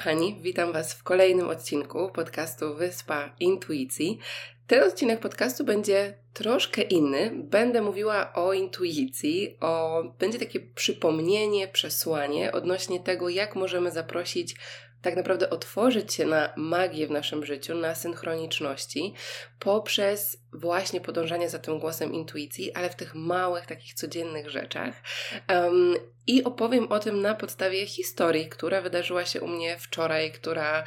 Kochani, witam Was w kolejnym odcinku podcastu Wyspa Intuicji. Ten odcinek podcastu będzie troszkę inny. Będę mówiła o intuicji, o będzie takie przypomnienie, przesłanie odnośnie tego, jak możemy zaprosić tak naprawdę otworzyć się na magię w naszym życiu, na synchroniczności, poprzez właśnie podążanie za tym głosem intuicji, ale w tych małych, takich codziennych rzeczach. Um, I opowiem o tym na podstawie historii, która wydarzyła się u mnie wczoraj, która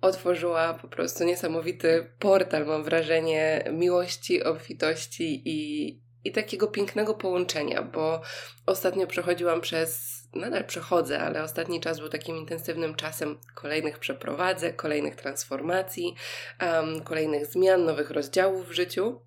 otworzyła po prostu niesamowity portal, mam wrażenie, miłości, obfitości i, i takiego pięknego połączenia, bo ostatnio przechodziłam przez nadal przechodzę, ale ostatni czas był takim intensywnym czasem kolejnych przeprowadzek, kolejnych transformacji, um, kolejnych zmian, nowych rozdziałów w życiu.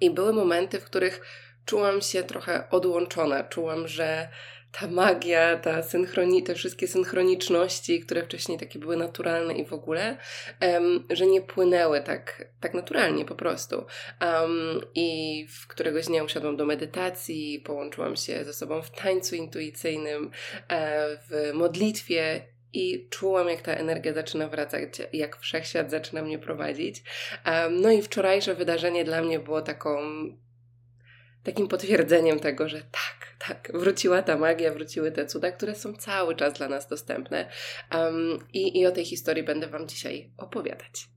I były momenty, w których czułam się trochę odłączona. Czułam, że ta magia, ta synchroni, te wszystkie synchroniczności, które wcześniej takie były naturalne i w ogóle, um, że nie płynęły tak, tak naturalnie po prostu. Um, I w któregoś dnia usiadłam do medytacji, połączyłam się ze sobą w tańcu intuicyjnym, e, w modlitwie i czułam, jak ta energia zaczyna wracać, jak wszechświat zaczyna mnie prowadzić. Um, no i wczorajsze wydarzenie dla mnie było taką takim potwierdzeniem tego, że tak, tak, wróciła ta magia, wróciły te cuda, które są cały czas dla nas dostępne. Um, i, I o tej historii będę Wam dzisiaj opowiadać.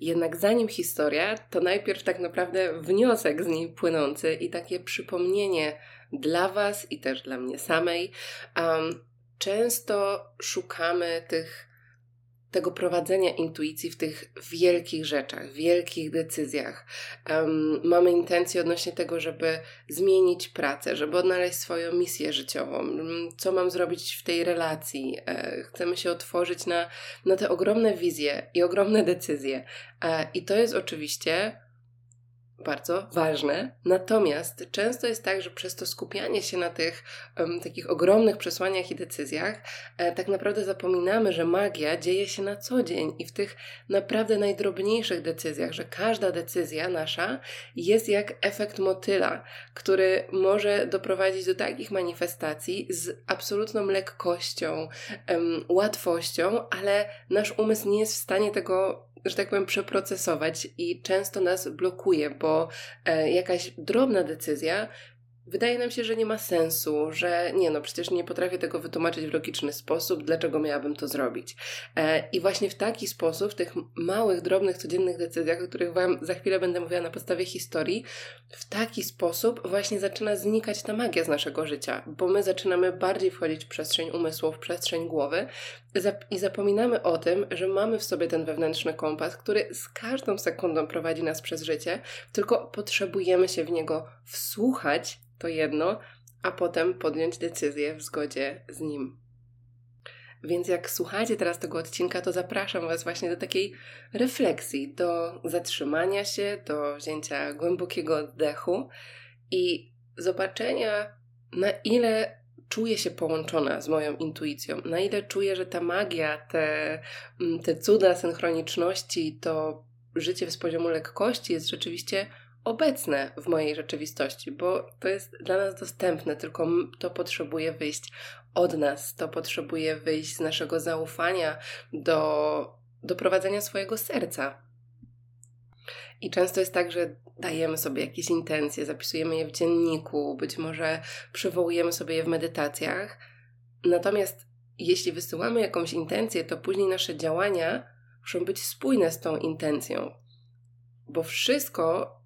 Jednak zanim historia, to najpierw tak naprawdę wniosek z niej płynący i takie przypomnienie dla Was i też dla mnie samej. Um, często szukamy tych tego prowadzenia intuicji w tych wielkich rzeczach, wielkich decyzjach. Um, mamy intencję odnośnie tego, żeby zmienić pracę, żeby odnaleźć swoją misję życiową, co mam zrobić w tej relacji. E, chcemy się otworzyć na, na te ogromne wizje i ogromne decyzje. E, I to jest oczywiście bardzo ważne. Natomiast często jest tak, że przez to skupianie się na tych um, takich ogromnych przesłaniach i decyzjach, e, tak naprawdę zapominamy, że magia dzieje się na co dzień i w tych naprawdę najdrobniejszych decyzjach, że każda decyzja nasza jest jak efekt motyla, który może doprowadzić do takich manifestacji z absolutną lekkością, um, łatwością, ale nasz umysł nie jest w stanie tego że tak powiem, przeprocesować i często nas blokuje, bo e, jakaś drobna decyzja wydaje nam się, że nie ma sensu, że nie no, przecież nie potrafię tego wytłumaczyć w logiczny sposób, dlaczego miałabym to zrobić. E, I właśnie w taki sposób, w tych małych, drobnych, codziennych decyzjach, o których Wam za chwilę będę mówiła na podstawie historii, w taki sposób właśnie zaczyna znikać ta magia z naszego życia, bo my zaczynamy bardziej wchodzić w przestrzeń umysłu, w przestrzeń głowy i zapominamy o tym, że mamy w sobie ten wewnętrzny kompas, który z każdą sekundą prowadzi nas przez życie, tylko potrzebujemy się w niego wsłuchać to jedno, a potem podjąć decyzję w zgodzie z nim. Więc jak słuchacie teraz tego odcinka, to zapraszam Was właśnie do takiej refleksji, do zatrzymania się, do wzięcia głębokiego oddechu i zobaczenia, na ile czuję się połączona z moją intuicją, na ile czuję, że ta magia, te, mm, te cuda synchroniczności, to życie z poziomu lekkości jest rzeczywiście obecne w mojej rzeczywistości, bo to jest dla nas dostępne, tylko to potrzebuje wyjść od nas, to potrzebuje wyjść z naszego zaufania do, do prowadzenia swojego serca. I często jest tak, że dajemy sobie jakieś intencje, zapisujemy je w dzienniku, być może przywołujemy sobie je w medytacjach. Natomiast jeśli wysyłamy jakąś intencję, to później nasze działania muszą być spójne z tą intencją. Bo wszystko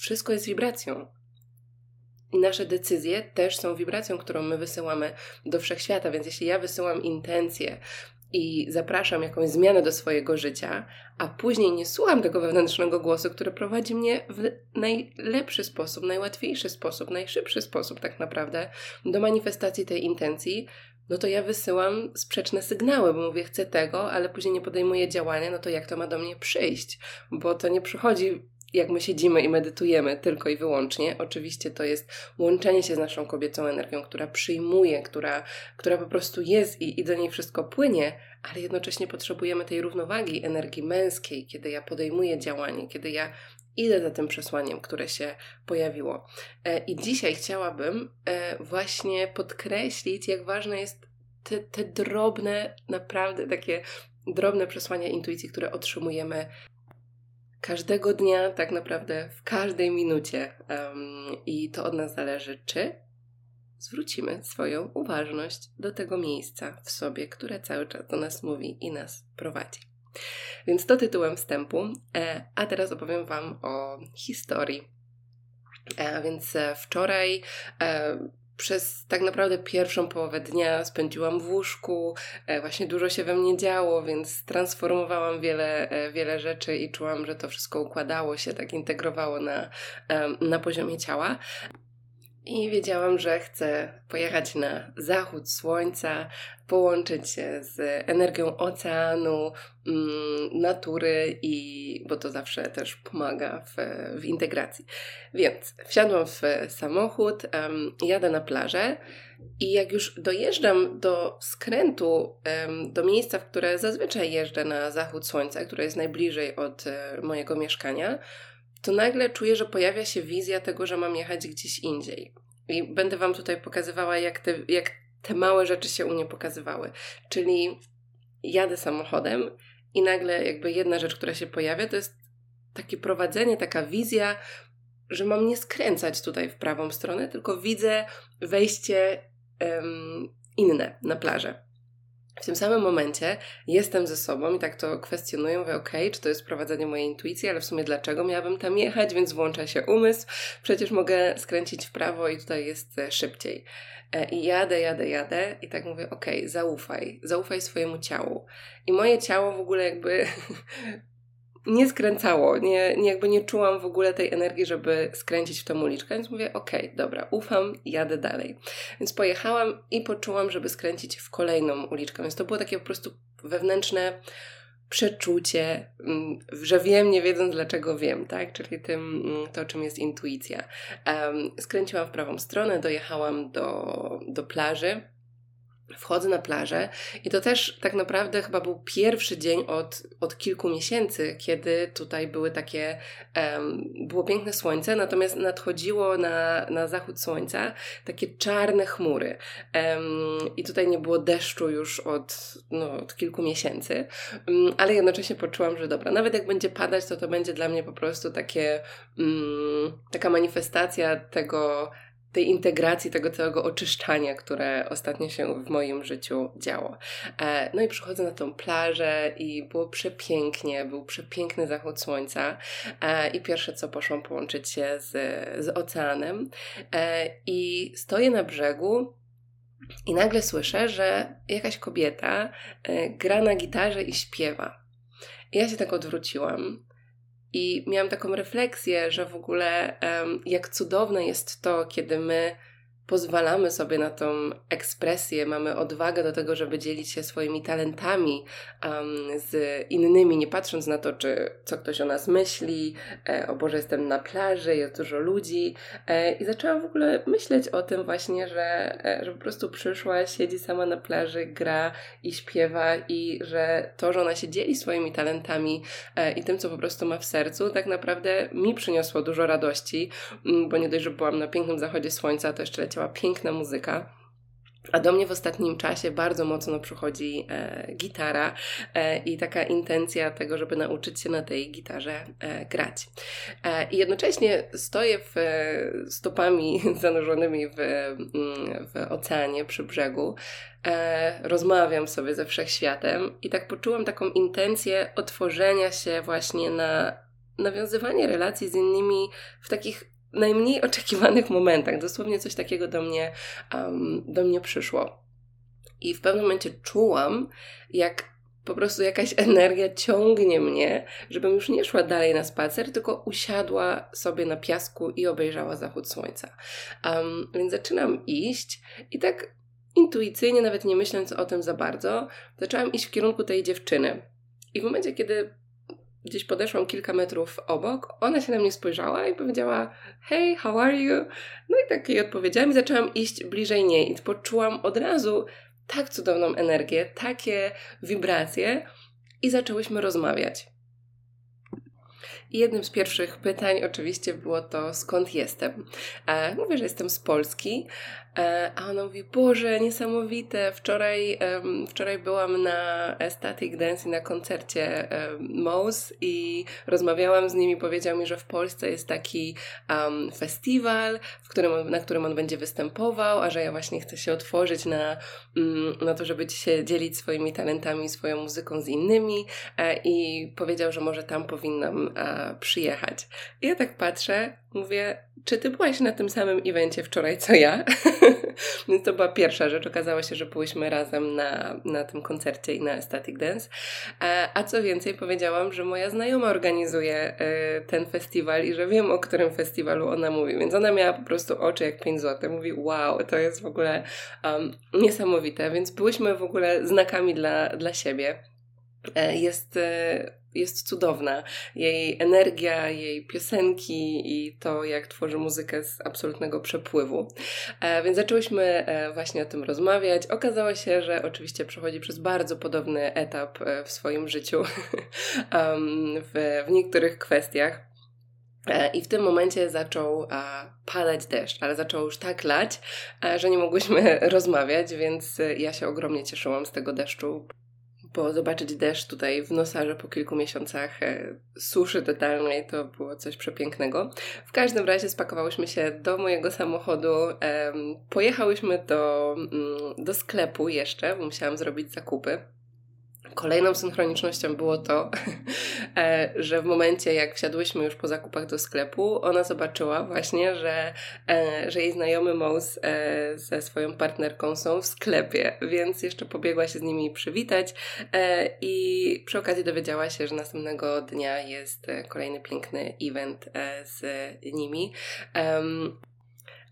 wszystko jest wibracją. I nasze decyzje też są wibracją, którą my wysyłamy do wszechświata. Więc jeśli ja wysyłam intencje i zapraszam jakąś zmianę do swojego życia, a później nie słucham tego wewnętrznego głosu, który prowadzi mnie w najlepszy sposób, najłatwiejszy sposób, najszybszy sposób, tak naprawdę, do manifestacji tej intencji, no to ja wysyłam sprzeczne sygnały, bo mówię, chcę tego, ale później nie podejmuję działania, no to jak to ma do mnie przyjść? Bo to nie przychodzi jak my siedzimy i medytujemy tylko i wyłącznie. Oczywiście to jest łączenie się z naszą kobiecą energią, która przyjmuje, która, która po prostu jest i, i do niej wszystko płynie, ale jednocześnie potrzebujemy tej równowagi energii męskiej, kiedy ja podejmuję działanie, kiedy ja idę za tym przesłaniem, które się pojawiło. E, I dzisiaj chciałabym e, właśnie podkreślić, jak ważne jest te, te drobne, naprawdę takie drobne przesłania intuicji, które otrzymujemy każdego dnia, tak naprawdę w każdej minucie. Um, I to od nas zależy, czy zwrócimy swoją uważność do tego miejsca w sobie, które cały czas do nas mówi i nas prowadzi. Więc to tytułem wstępu, e, a teraz opowiem Wam o historii. E, a więc e, wczoraj przez tak naprawdę pierwszą połowę dnia spędziłam w łóżku, właśnie dużo się we mnie działo, więc transformowałam wiele, wiele rzeczy i czułam, że to wszystko układało się, tak integrowało na, na poziomie ciała. I wiedziałam, że chcę pojechać na zachód słońca, połączyć się z energią oceanu, mm, natury, i bo to zawsze też pomaga w, w integracji. Więc wsiadłam w samochód, um, jadę na plażę. I jak już dojeżdżam do skrętu, do miejsca, w które zazwyczaj jeżdżę na zachód słońca, które jest najbliżej od e, mojego mieszkania, to nagle czuję, że pojawia się wizja tego, że mam jechać gdzieś indziej. I będę Wam tutaj pokazywała, jak te, jak te małe rzeczy się u mnie pokazywały. Czyli jadę samochodem i nagle jakby jedna rzecz, która się pojawia, to jest takie prowadzenie, taka wizja, że mam nie skręcać tutaj w prawą stronę, tylko widzę wejście um, inne na plażę. W tym samym momencie jestem ze sobą i tak to kwestionuję, mówię, ok, czy to jest prowadzenie mojej intuicji, ale w sumie dlaczego miałabym tam jechać, więc włącza się umysł, przecież mogę skręcić w prawo i tutaj jest e, szybciej. E, I jadę, jadę, jadę i tak mówię, ok, zaufaj, zaufaj swojemu ciału. I moje ciało w ogóle jakby nie skręcało, nie, nie, jakby nie czułam w ogóle tej energii, żeby skręcić w tą uliczkę, więc mówię, okej, okay, dobra, ufam, jadę dalej. Więc pojechałam i poczułam, żeby skręcić w kolejną uliczkę, więc to było takie po prostu wewnętrzne przeczucie, mm, że wiem, nie wiedząc dlaczego wiem, tak? Czyli tym, mm, to, czym jest intuicja. Um, skręciłam w prawą stronę, dojechałam do, do plaży Wchodzę na plażę i to też tak naprawdę chyba był pierwszy dzień od, od kilku miesięcy, kiedy tutaj były takie, um, było piękne słońce, natomiast nadchodziło na, na zachód słońca takie czarne chmury. Um, I tutaj nie było deszczu już od, no, od kilku miesięcy, um, ale jednocześnie poczułam, że dobra, nawet jak będzie padać, to to będzie dla mnie po prostu takie, taka manifestacja tego, tej integracji, tego całego oczyszczania, które ostatnio się w moim życiu działo. E, no i przychodzę na tą plażę i było przepięknie, był przepiękny zachód słońca e, i pierwsze co poszłam połączyć się z, z oceanem e, i stoję na brzegu i nagle słyszę, że jakaś kobieta gra na gitarze i śpiewa. Ja się tak odwróciłam i miałam taką refleksję, że w ogóle um, jak cudowne jest to, kiedy my pozwalamy sobie na tą ekspresję, mamy odwagę do tego, żeby dzielić się swoimi talentami um, z innymi, nie patrząc na to, czy co ktoś o nas myśli, e, o Boże, jestem na plaży, jest dużo ludzi. E, I zaczęłam w ogóle myśleć o tym właśnie, że, e, że po prostu przyszła, siedzi sama na plaży, gra i śpiewa i że to, że ona się dzieli swoimi talentami e, i tym, co po prostu ma w sercu, tak naprawdę mi przyniosło dużo radości, bo nie dość, że byłam na pięknym zachodzie słońca, to jeszcze piękna muzyka. A do mnie w ostatnim czasie bardzo mocno przychodzi e, gitara e, i taka intencja tego, żeby nauczyć się na tej gitarze e, grać. E, I jednocześnie stoję w, stopami zanurzonymi w, mm, w oceanie przy brzegu, e, rozmawiam sobie ze wszechświatem i tak poczułam taką intencję otworzenia się właśnie na nawiązywanie relacji z innymi w takich najmniej oczekiwanych momentach. Dosłownie coś takiego do mnie, um, do mnie przyszło. I w pewnym momencie czułam, jak po prostu jakaś energia ciągnie mnie, żebym już nie szła dalej na spacer, tylko usiadła sobie na piasku i obejrzała zachód słońca. Um, więc zaczynam iść i tak intuicyjnie, nawet nie myśląc o tym za bardzo, zaczęłam iść w kierunku tej dziewczyny. I w momencie, kiedy gdzieś podeszłam kilka metrów obok, ona się na mnie spojrzała i powiedziała hey, how are you? No i tak jej odpowiedziałam i zaczęłam iść bliżej niej i poczułam od razu tak cudowną energię, takie wibracje i zaczęłyśmy rozmawiać. I jednym z pierwszych pytań oczywiście było to, skąd jestem. E, mówię, że jestem z Polski, e, a ona mówi, Boże, niesamowite, wczoraj, wczoraj byłam na Static Dance na koncercie um, i rozmawiałam z nimi, powiedział mi, że w Polsce jest taki um, festiwal, w którym, na którym on będzie występował, a że ja właśnie chcę się otworzyć na, um, na to, żeby się dzielić swoimi talentami, swoją muzyką z innymi e, i powiedział, że może tam powinnam e, przyjechać. I ja tak patrzę, mówię, czy ty byłaś na tym samym evencie wczoraj co ja? Więc to była pierwsza rzecz. Okazało się, że byłyśmy razem na, na tym koncercie i na Static Dance. A, a co więcej, powiedziałam, że moja znajoma organizuje y, ten festiwal i że wiem, o którym festiwalu ona mówi. Więc ona miała po prostu oczy jak 5 zł. Mówi, wow, to jest w ogóle um, niesamowite. Więc byłyśmy w ogóle znakami dla, dla siebie. E, jest e, jest cudowna. Jej energia, jej piosenki i to, jak tworzy muzykę z absolutnego przepływu. E, więc zaczęłyśmy e, właśnie o tym rozmawiać. Okazało się, że oczywiście przechodzi przez bardzo podobny etap e, w swoim życiu w, w niektórych kwestiach. I w tym momencie zaczął padać deszcz, ale zaczął już tak lać, że nie mogłyśmy rozmawiać, więc ja się ogromnie cieszyłam z tego deszczu bo zobaczyć deszcz tutaj w Nosarze po kilku miesiącach e, suszy totalnej to było coś przepięknego. W każdym razie spakowałyśmy się do mojego samochodu, pojechałyśmy do, mm, do sklepu jeszcze, bo musiałam zrobić zakupy. Kolejną synchronicznością było to, e, że w momencie jak wsiadłyśmy już po zakupach do sklepu, ona zobaczyła właśnie, że, e, że jej znajomy mąż e, ze swoją partnerką są w sklepie, więc jeszcze pobiegła się z nimi przywitać i przy okazji dowiedziała się, że następnego dnia jest kolejny piękny event z nimi.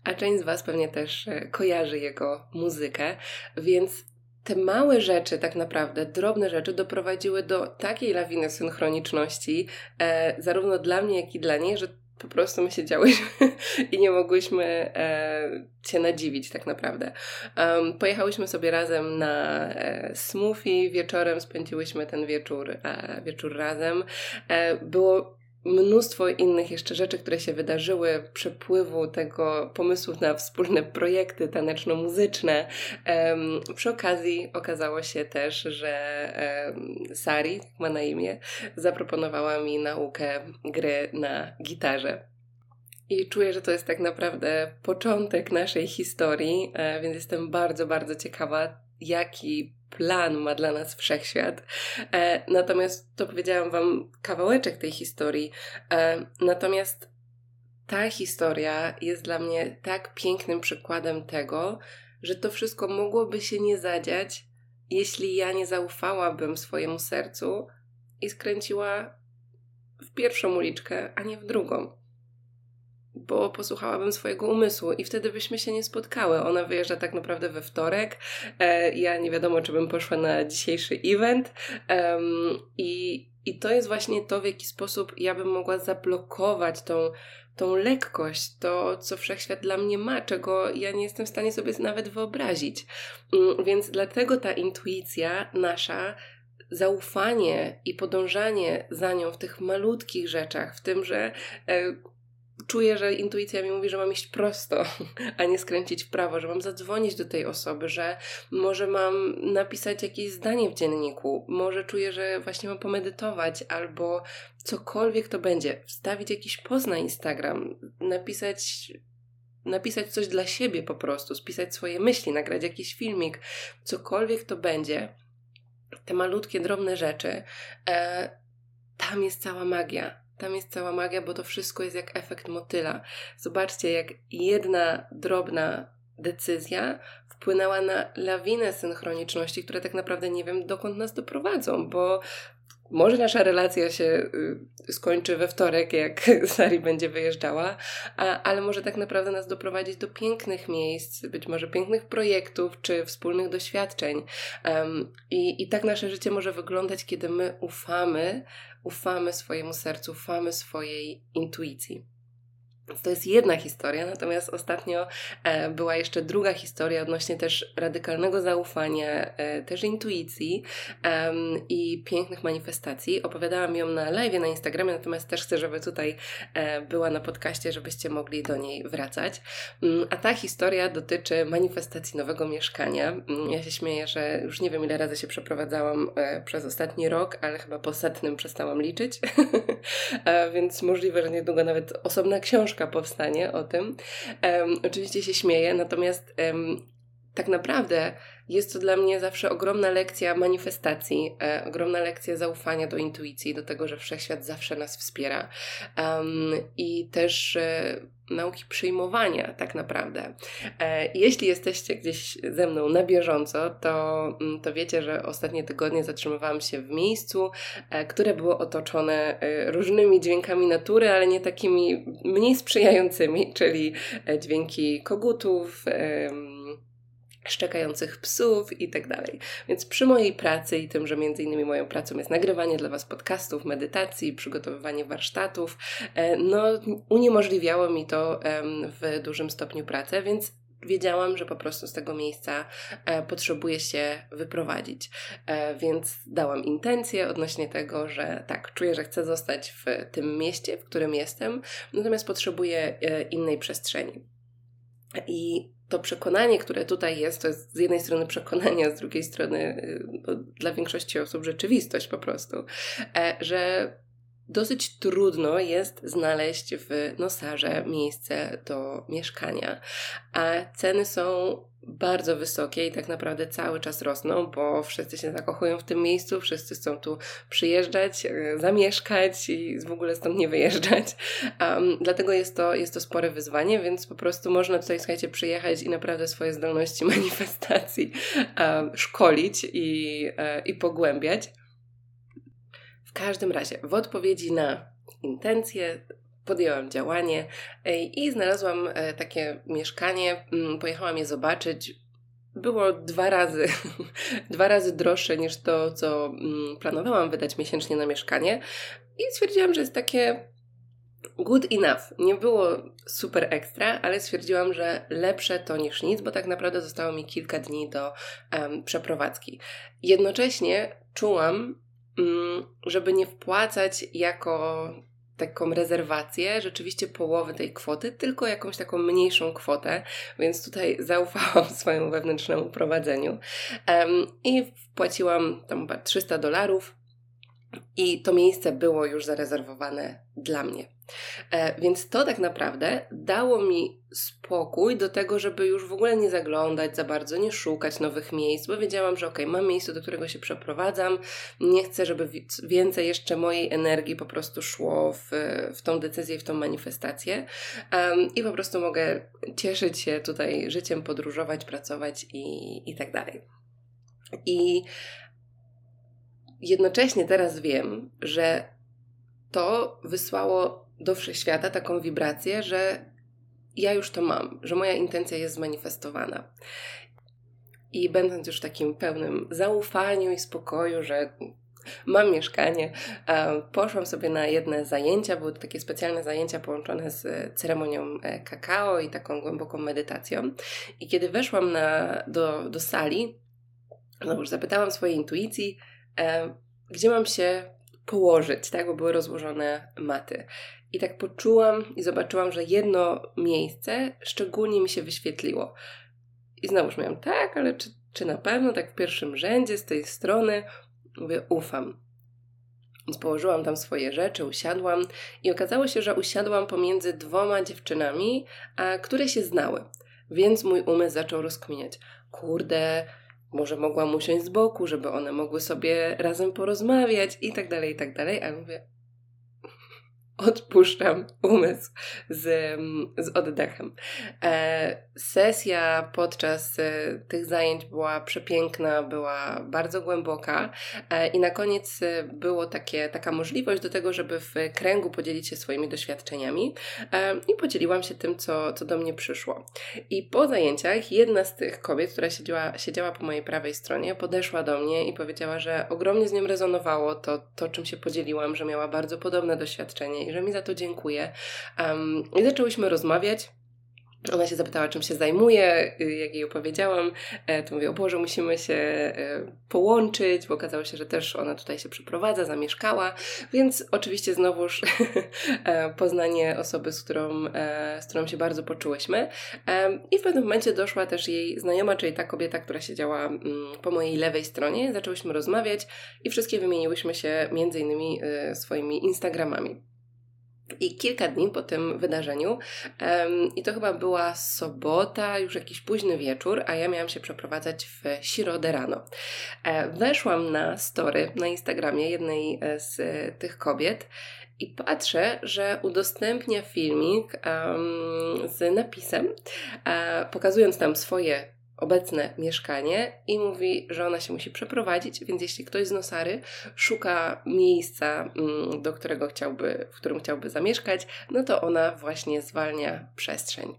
A część z Was pewnie też kojarzy jego muzykę, więc te małe rzeczy, tak naprawdę, drobne rzeczy, doprowadziły do takiej lawiny synchroniczności, e, zarówno dla mnie, jak i dla niej, że po prostu my siedziałyśmy i nie mogłyśmy e, się nadziwić tak naprawdę. Um, pojechałyśmy sobie razem na e, smoothie, wieczorem spędziłyśmy ten wieczór, e, wieczór razem. E, było mnóstwo innych jeszcze rzeczy, które się wydarzyły, przepływu tego pomysłów na wspólne projekty taneczno-muzyczne. Um, przy okazji okazało się też, że um, Sari, ma na imię, zaproponowała mi naukę gry na gitarze. I czuję, że to jest tak naprawdę początek naszej historii, e, więc jestem bardzo, bardzo ciekawa, jaki plan ma dla nas wszechświat. E, natomiast to powiedziałam Wam kawałeczek tej historii. E, natomiast ta historia jest dla mnie tak pięknym przykładem tego, że to wszystko mogłoby się nie zadziać, jeśli ja nie zaufałabym swojemu sercu i skręciła w pierwszą uliczkę, a nie w drugą bo posłuchałabym swojego umysłu i wtedy byśmy się nie spotkały. Ona wyjeżdża tak naprawdę we wtorek. E, ja nie wiadomo, czy bym poszła na dzisiejszy event. Um, i, I to jest właśnie to, w jaki sposób ja bym mogła zablokować tą, tą lekkość, to, co wszechświat dla mnie ma, czego ja nie jestem w stanie sobie nawet wyobrazić. Um, więc dlatego ta intuicja nasza zaufanie i podążanie za nią w tych malutkich rzeczach, w tym, że e, czuję, że intuicja mi mówi, że mam iść prosto, a nie skręcić w prawo, że mam zadzwonić do tej osoby, że może mam napisać jakieś zdanie w dzienniku, może czuję, że właśnie mam pomedytować albo cokolwiek to będzie, wstawić jakiś post na Instagram, napisać napisać coś dla siebie po prostu, spisać swoje myśli, nagrać jakiś filmik, cokolwiek to będzie, te malutkie, drobne rzeczy, e, tam jest cała magia tam jest cała magia, bo to wszystko jest jak efekt motyla. Zobaczcie, jak jedna drobna decyzja wpłynęła na lawinę synchroniczności, które tak naprawdę nie wiem, dokąd nas doprowadzą, bo może nasza relacja się y, skończy we wtorek, jak Sari będzie wyjeżdżała, a, ale może tak naprawdę nas doprowadzić do pięknych miejsc, być może pięknych projektów czy wspólnych doświadczeń. Um, i, I tak nasze życie może wyglądać, kiedy my ufamy, ufamy swojemu sercu, ufamy swojej intuicji. To jest jedna historia, natomiast ostatnio e, była jeszcze druga historia odnośnie też radykalnego zaufania, e, też intuicji i pięknych manifestacji. Opowiadałam ją na live na Instagramie, natomiast też chcę, żeby tutaj e, była na podcaście, żebyście mogli do niej wracać. Mm, a ta historia dotyczy manifestacji nowego mieszkania. Mm, ja się śmieję, że już nie wiem ile razy się przeprowadzałam przez ostatni rok, ale chyba po setnym przestałam liczyć, więc możliwe, że niedługo nawet osobna książka książka powstanie o tym. Um, oczywiście się śmieję, natomiast um, tak naprawdę jest to dla mnie zawsze ogromna lekcja manifestacji, e, ogromna lekcja zaufania do intuicji, do tego, że wszechświat zawsze nas wspiera. Um, I też e, nauki przyjmowania, tak naprawdę. E, jeśli jesteście gdzieś ze mną na bieżąco, to, mm, to wiecie, że ostatnie tygodnie zatrzymywałam się w miejscu, e, które było otoczone e, różnymi dźwiękami natury, ale nie takimi mniej sprzyjającymi, czyli dźwięki kogutów szczekających psów i tak dalej. Więc przy mojej pracy i tym, że między innymi moją pracą jest nagrywanie dla Was podcastów, medytacji, przygotowywanie warsztatów, e, no uniemożliwiało mi to w dużym stopniu pracę, więc wiedziałam, że po prostu z tego miejsca e, potrzebuję się wyprowadzić. E, więc dałam intencję odnośnie tego, że tak, czuję, że chcę zostać w tym mieście, w którym jestem, natomiast potrzebuję e, innej przestrzeni. I to przekonanie, które tutaj jest, to jest z jednej strony przekonanie, a z drugiej strony y, no, dla większości osób rzeczywistość po prostu, e, że dosyć trudno jest znaleźć w Nosarze miejsce do mieszkania, a ceny są bardzo wysokie i tak naprawdę cały czas rosną, bo wszyscy się zakochują w tym miejscu, wszyscy chcą tu przyjeżdżać, e, zamieszkać i w ogóle stąd nie wyjeżdżać. Um, dlatego jest to, jest to spore wyzwanie, więc po prostu można tutaj, słuchajcie, przyjechać i naprawdę swoje zdolności manifestacji um, szkolić i, e, i pogłębiać. W każdym razie, w odpowiedzi na intencje, podjęłam działanie e, i znalazłam e, takie mieszkanie. Mm, pojechałam je zobaczyć. Było dwa razy, dwa razy droższe niż to, co mm, planowałam wydać miesięcznie na mieszkanie. I stwierdziłam, że jest takie good enough. Nie było super ekstra, ale stwierdziłam, że lepsze to niż nic, bo tak naprawdę zostało mi kilka dni do um, przeprowadzki. Jednocześnie czułam, um, żeby nie wpłacać jako taką rezerwację, rzeczywiście połowy tej kwoty, tylko jakąś taką mniejszą kwotę, więc tutaj zaufałam swojemu wewnętrznemu prowadzeniu um, i wpłaciłam tam chyba 300 dolarów i to miejsce było już zarezerwowane dla mnie. E, więc to tak naprawdę dało mi spokój do tego, żeby już w ogóle nie zaglądać za bardzo, nie szukać nowych miejsc, bo wiedziałam, że ok, mam miejsce, do którego się przeprowadzam, nie chcę, żeby więcej jeszcze mojej energii po prostu szło w, w tą decyzję, w tą manifestację um, i po prostu mogę cieszyć się tutaj życiem, podróżować, pracować i, i tak dalej. I jednocześnie teraz wiem, że to wysłało do wszechświata taką wibrację, że ja już to mam, że moja intencja jest zmanifestowana. I będąc już w takim pełnym zaufaniu i spokoju, że mam mieszkanie, poszłam sobie na jedne zajęcia. Były to takie specjalne zajęcia połączone z ceremonią e, kakao i taką głęboką medytacją. I kiedy weszłam na, do, do sali, no już zapytałam swojej intuicji, e, gdzie mam się położyć, tak, bo były rozłożone maty. I tak poczułam i zobaczyłam, że jedno miejsce szczególnie mi się wyświetliło. I znowuż miałam, tak, ale czy, czy na pewno tak w pierwszym rzędzie z tej strony? Mówię, ufam. Więc położyłam tam swoje rzeczy, usiadłam i okazało się, że usiadłam pomiędzy dwoma dziewczynami, a, które się znały. Więc mój umysł zaczął rozkminiać. Kurde, może mogłam usiąść z boku, żeby one mogły sobie razem porozmawiać i tak dalej, i tak dalej. A mówię, odpuszczam umysł z, z oddechem. E, sesja podczas e, tych zajęć była przepiękna, była bardzo głęboka e, i na koniec było takie, taka możliwość do tego, żeby w kręgu podzielić się swoimi doświadczeniami i podzieliłam się tym, co, co do mnie przyszło. I po zajęciach jedna z tych kobiet, która siedziała, siedziała po mojej prawej stronie, podeszła do mnie i powiedziała, że ogromnie z nią rezonowało to, to czym się podzieliłam, że miała bardzo podobne doświadczenie że mi za to dziękuję. Um, I zaczęłyśmy rozmawiać. Ona się zapytała, czym się zajmuje, y, jak jej opowiedziałam, e, to mówię, o Boże, musimy się e, połączyć, bo okazało się, że też ona tutaj się przeprowadza, zamieszkała, więc oczywiście znowuż e, poznanie osoby, z którą, z którą się bardzo poczułyśmy. I w pewnym momencie doszła też jej znajoma, czyli ta kobieta, która siedziała mm, po mojej lewej stronie. Zaczęłyśmy rozmawiać i wszystkie wymieniłyśmy się między innymi swoimi Instagramami. I kilka dni po tym wydarzeniu, um, i to chyba była sobota, już jakiś późny wieczór, a ja miałam się przeprowadzać w środę rano. E, weszłam na story na Instagramie jednej e, z tych kobiet i patrzę, że udostępnia filmik um, z napisem, e, pokazując tam swoje obecne mieszkanie i mówi, że ona się musi przeprowadzić, więc jeśli ktoś z Nosary szuka miejsca, mm, do którego chciałby, w którym chciałby zamieszkać, no to ona właśnie zwalnia przestrzeń.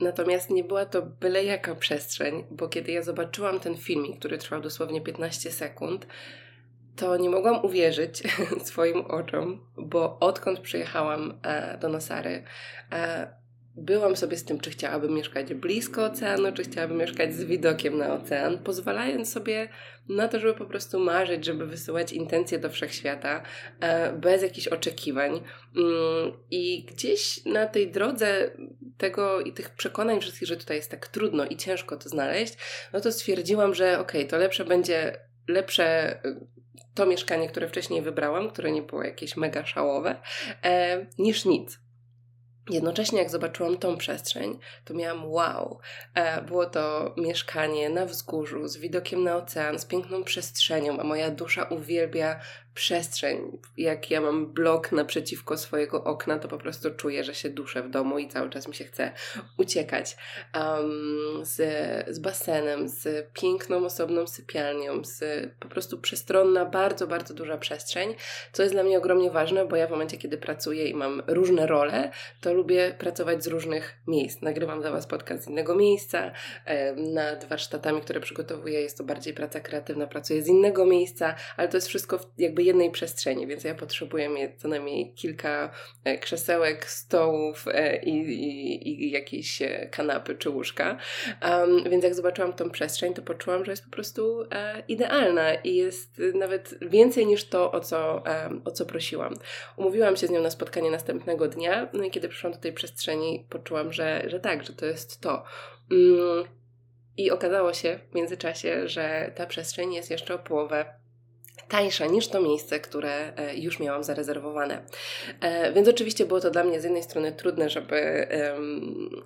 Natomiast nie była to byle jaka przestrzeń, bo kiedy ja zobaczyłam ten filmik, który trwał dosłownie 15 sekund, to nie mogłam uwierzyć swoim oczom, bo odkąd przyjechałam e, do Nosary, e, byłam sobie z tym, czy chciałabym mieszkać blisko oceanu, czy chciałabym mieszkać z widokiem na ocean, pozwalając sobie na to, żeby po prostu marzyć, żeby wysyłać intencje do wszechświata e, bez jakichś oczekiwań. Mm, I gdzieś na tej drodze tego i tych przekonań wszystkich, że tutaj jest tak trudno i ciężko to znaleźć, no to stwierdziłam, że okej, okay, to lepsze będzie, lepsze to mieszkanie, które wcześniej wybrałam, które nie było jakieś mega szałowe, e, niż nic. Jednocześnie, jak zobaczyłam tą przestrzeń, to miałam wow. E, było to mieszkanie na wzgórzu, z widokiem na ocean, z piękną przestrzenią, a moja dusza uwielbia przestrzeń. Jak ja mam blok naprzeciwko swojego okna, to po prostu czuję, że się duszę w domu i cały czas mi się chce uciekać. Um, z, z basenem, z piękną, osobną sypialnią, z po prostu przestronna, bardzo, bardzo duża przestrzeń, co jest dla mnie ogromnie ważne, bo ja w momencie, kiedy pracuję i mam różne role, to lubię pracować z różnych miejsc. Nagrywam dla Was podcast z innego miejsca, nad warsztatami, które przygotowuję, jest to bardziej praca kreatywna, pracuję z innego miejsca, ale to jest wszystko jakby jednej przestrzeni, więc ja potrzebuję mieć co najmniej kilka e, krzesełek, stołów e, i, i, i jakieś e, kanapy czy łóżka. Um, więc jak zobaczyłam tą przestrzeń, to poczułam, że jest po prostu e, idealna i jest nawet więcej niż to, o co, e, o co prosiłam. Umówiłam się z nią na spotkanie następnego dnia, no i kiedy przyszłam do tej przestrzeni, poczułam, że, że tak, że to jest to. Mm, I okazało się w międzyczasie, że ta przestrzeń jest jeszcze o połowę tańsza niż to miejsce, które e, już miałam zarezerwowane. E, więc oczywiście było to dla mnie z jednej strony trudne, żeby,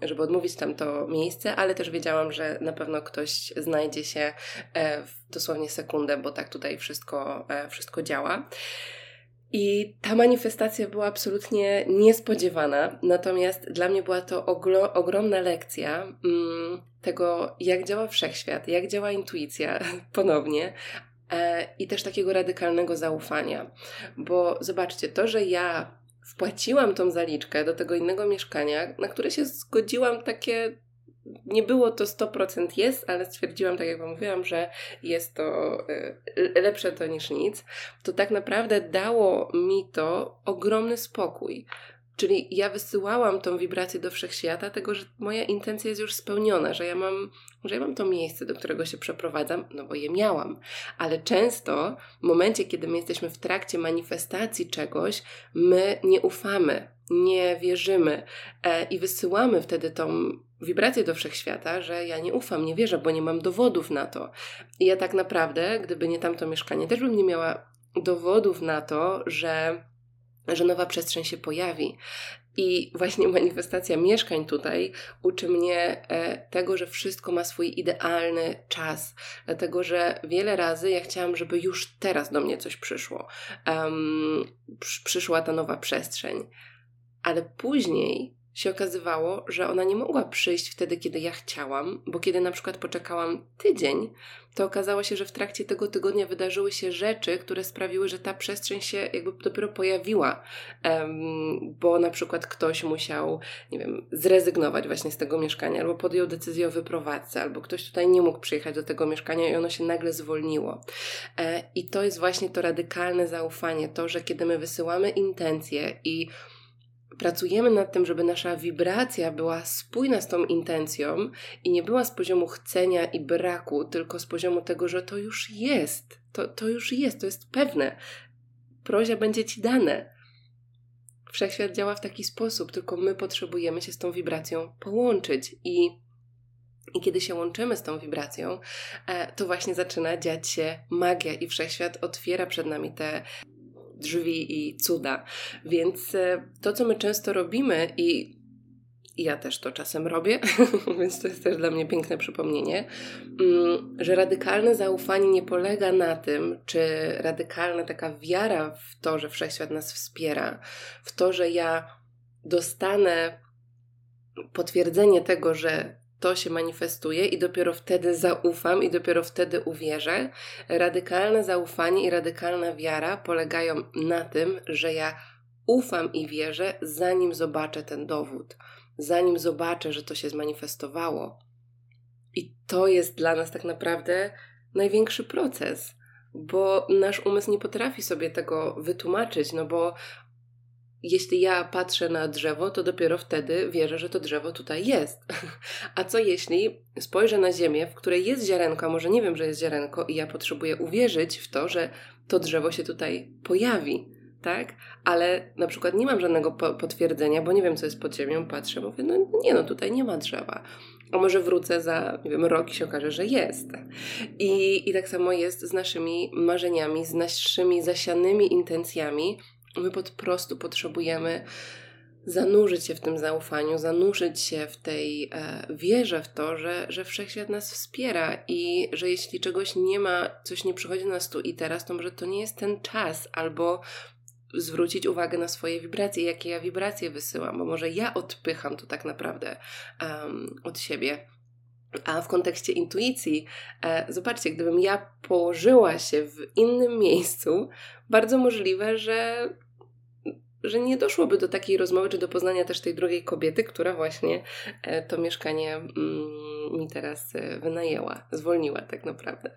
żeby odmówić tam to miejsce, ale też wiedziałam, że na pewno ktoś znajdzie się e, w dosłownie sekundę, bo tak tutaj wszystko, wszystko działa. I ta manifestacja była absolutnie niespodziewana, natomiast dla mnie była to oglo- ogromna lekcja mm, tego, jak działa wszechświat, jak działa intuicja ponownie, i też takiego radykalnego zaufania. Bo zobaczcie, to, że ja wpłaciłam tą zaliczkę do tego innego mieszkania, na które się zgodziłam takie nie było to 100% jest, ale stwierdziłam, tak jak Wam mówiłam, że jest to y, lepsze to niż nic, to tak naprawdę dało mi to ogromny spokój. Czyli ja wysyłałam tą wibrację do wszechświata, tego, że moja intencja jest już spełniona, że ja mam, że ja mam to miejsce, do którego się przeprowadzam, no bo je miałam. Ale często w momencie, kiedy my jesteśmy w trakcie manifestacji czegoś, my nie ufamy, nie wierzymy e, i wysyłamy wtedy tą wibrację do wszechświata, że ja nie ufam, nie wierzę, bo nie mam dowodów na to. I ja tak naprawdę, gdyby nie tamto mieszkanie, też bym nie miała dowodów na to, że że nowa przestrzeń się pojawi. I właśnie manifestacja mieszkań tutaj uczy mnie e, tego, że wszystko ma swój idealny czas. Dlatego, że wiele razy ja chciałam, żeby już teraz do mnie coś przyszło. Um, przyszła ta nowa przestrzeń. Ale później się okazywało, że ona nie mogła przyjść wtedy, kiedy ja chciałam, bo kiedy na przykład poczekałam tydzień, to okazało się, że w trakcie tego tygodnia wydarzyły się rzeczy, które sprawiły, że ta przestrzeń się jakby dopiero pojawiła, um, bo na przykład ktoś musiał, nie wiem, zrezygnować właśnie z tego mieszkania, albo podjął decyzję o wyprowadzce, albo ktoś tutaj nie mógł przyjechać do tego mieszkania i ono się nagle zwolniło. E, I to jest właśnie to radykalne zaufanie, to, że kiedy my wysyłamy intencje i pracujemy nad tym, żeby nasza wibracja była spójna z tą intencją i nie była z poziomu chcenia i braku, tylko z poziomu tego, że to już jest. To, to już jest, to jest pewne. Prozia będzie ci dane. Wszechświat działa w taki sposób, tylko my potrzebujemy się z tą wibracją połączyć i i kiedy się łączymy z tą wibracją, e, to właśnie zaczyna dziać się magia i wszechświat otwiera przed nami te drzwi i cuda. Więc e, to, co my często robimy i ja też to czasem robię, więc to jest też dla mnie piękne przypomnienie, mm, że radykalne zaufanie nie polega na tym, czy radykalna taka wiara w to, że wszechświat nas wspiera, w to, że ja dostanę potwierdzenie tego, że to się manifestuje i dopiero wtedy zaufam i dopiero wtedy uwierzę. Radykalne zaufanie i radykalna wiara polegają na tym, że ja ufam i wierzę, zanim zobaczę ten dowód, zanim zobaczę, że to się zmanifestowało. I to jest dla nas tak naprawdę największy proces, bo nasz umysł nie potrafi sobie tego wytłumaczyć, no bo jeśli ja patrzę na drzewo, to dopiero wtedy wierzę, że to drzewo tutaj jest. A co jeśli spojrzę na ziemię, w której jest ziarenko, a może nie wiem, że jest ziarenko, i ja potrzebuję uwierzyć w to, że to drzewo się tutaj pojawi, tak? Ale na przykład nie mam żadnego po potwierdzenia, bo nie wiem, co jest pod ziemią, patrzę, mówię, no nie, no tutaj nie ma drzewa. A może wrócę za, nie wiem, rok i się okaże, że jest. I, I tak samo jest z naszymi marzeniami, z naszymi zasianymi intencjami, My po prostu potrzebujemy zanurzyć się w tym zaufaniu, zanurzyć się w tej e, wierze w to, że, że wszechświat nas wspiera i że jeśli czegoś nie ma, coś nie przychodzi do nas tu i teraz, to może to nie jest ten czas, albo zwrócić uwagę na swoje wibracje, jakie ja wibracje wysyłam, bo może ja odpycham to tak naprawdę um, od siebie. A w kontekście intuicji, e, zobaczcie, gdybym ja położyła się w innym miejscu, bardzo możliwe, że że nie doszłoby do takiej rozmowy, czy do poznania też tej drugiej kobiety, która właśnie e, to mieszkanie mm, mi teraz e, wynajęła, zwolniła tak naprawdę.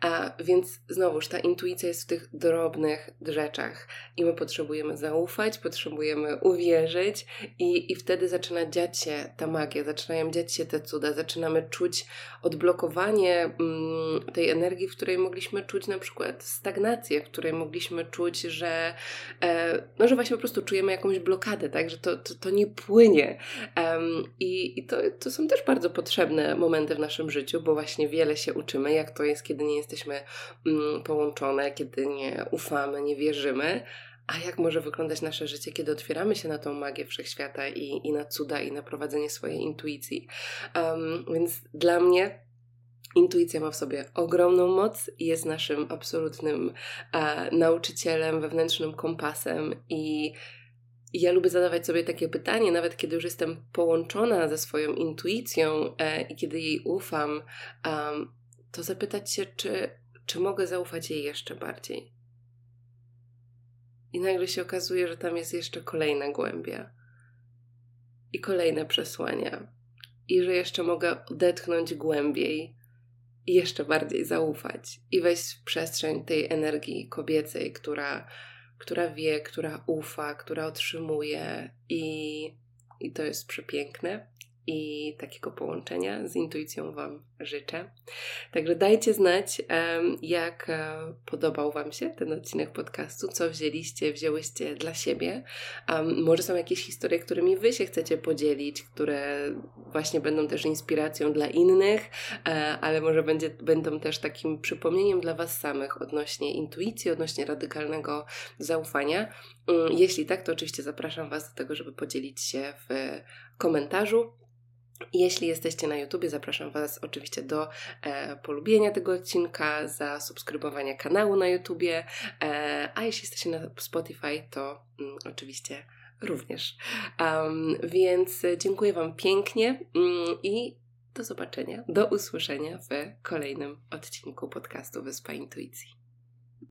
A więc znowuż ta intuicja jest w tych drobnych rzeczach i my potrzebujemy zaufać, potrzebujemy uwierzyć i, i wtedy zaczyna dziać się ta magia, zaczynają dziać się te cuda, zaczynamy czuć odblokowanie mm, tej energii, w której mogliśmy czuć na przykład stagnację, w której mogliśmy czuć, że, e, no, że właśnie prostu czujemy jakąś blokadę, tak, że to, to, to nie płynie. Um, I i to, to są też bardzo potrzebne momenty w naszym życiu, bo właśnie wiele się uczymy, jak to jest, kiedy nie jesteśmy mm, połączone, kiedy nie ufamy, nie wierzymy. A jak może wyglądać nasze życie, kiedy otwieramy się na tą magię wszechświata i, i na cuda, i na prowadzenie swojej intuicji? Um, więc dla mnie Intuicja ma w sobie ogromną moc i jest naszym absolutnym e, nauczycielem, wewnętrznym kompasem i ja lubię zadawać sobie takie pytanie, nawet kiedy już jestem połączona ze swoją intuicją e, i kiedy jej ufam, um, to zapytać się, czy, czy mogę zaufać jej jeszcze bardziej. I nagle się okazuje, że tam jest jeszcze kolejna głębia i kolejne przesłania, i że jeszcze mogę odetchnąć głębiej i jeszcze bardziej zaufać i wejść w przestrzeń tej energii kobiecej, która, która wie, która ufa, która otrzymuje i, i to jest przepiękne. I takiego połączenia z intuicją Wam życzę. Także dajcie znać, jak e, podobał Wam się ten odcinek podcastu, co wzięliście, wzięłyście dla siebie. Może są jakieś historie, którymi Wy się chcecie podzielić, które właśnie będą też inspiracją dla innych, e, ale może będzie, będą też takim przypomnieniem dla Was samych odnośnie intuicji, odnośnie radykalnego zaufania. Mm, jeśli tak, to oczywiście zapraszam Was do tego, żeby podzielić się w komentarzu. Jeśli jesteście na YouTube, zapraszam Was oczywiście do e, polubienia tego odcinka, za subskrybowania kanału na YouTube, e, a jeśli jesteście na Spotify, to mm, oczywiście również. Um, więc dziękuję Wam pięknie mm, i do zobaczenia, do usłyszenia w kolejnym odcinku podcastu Wyspa Intuicji.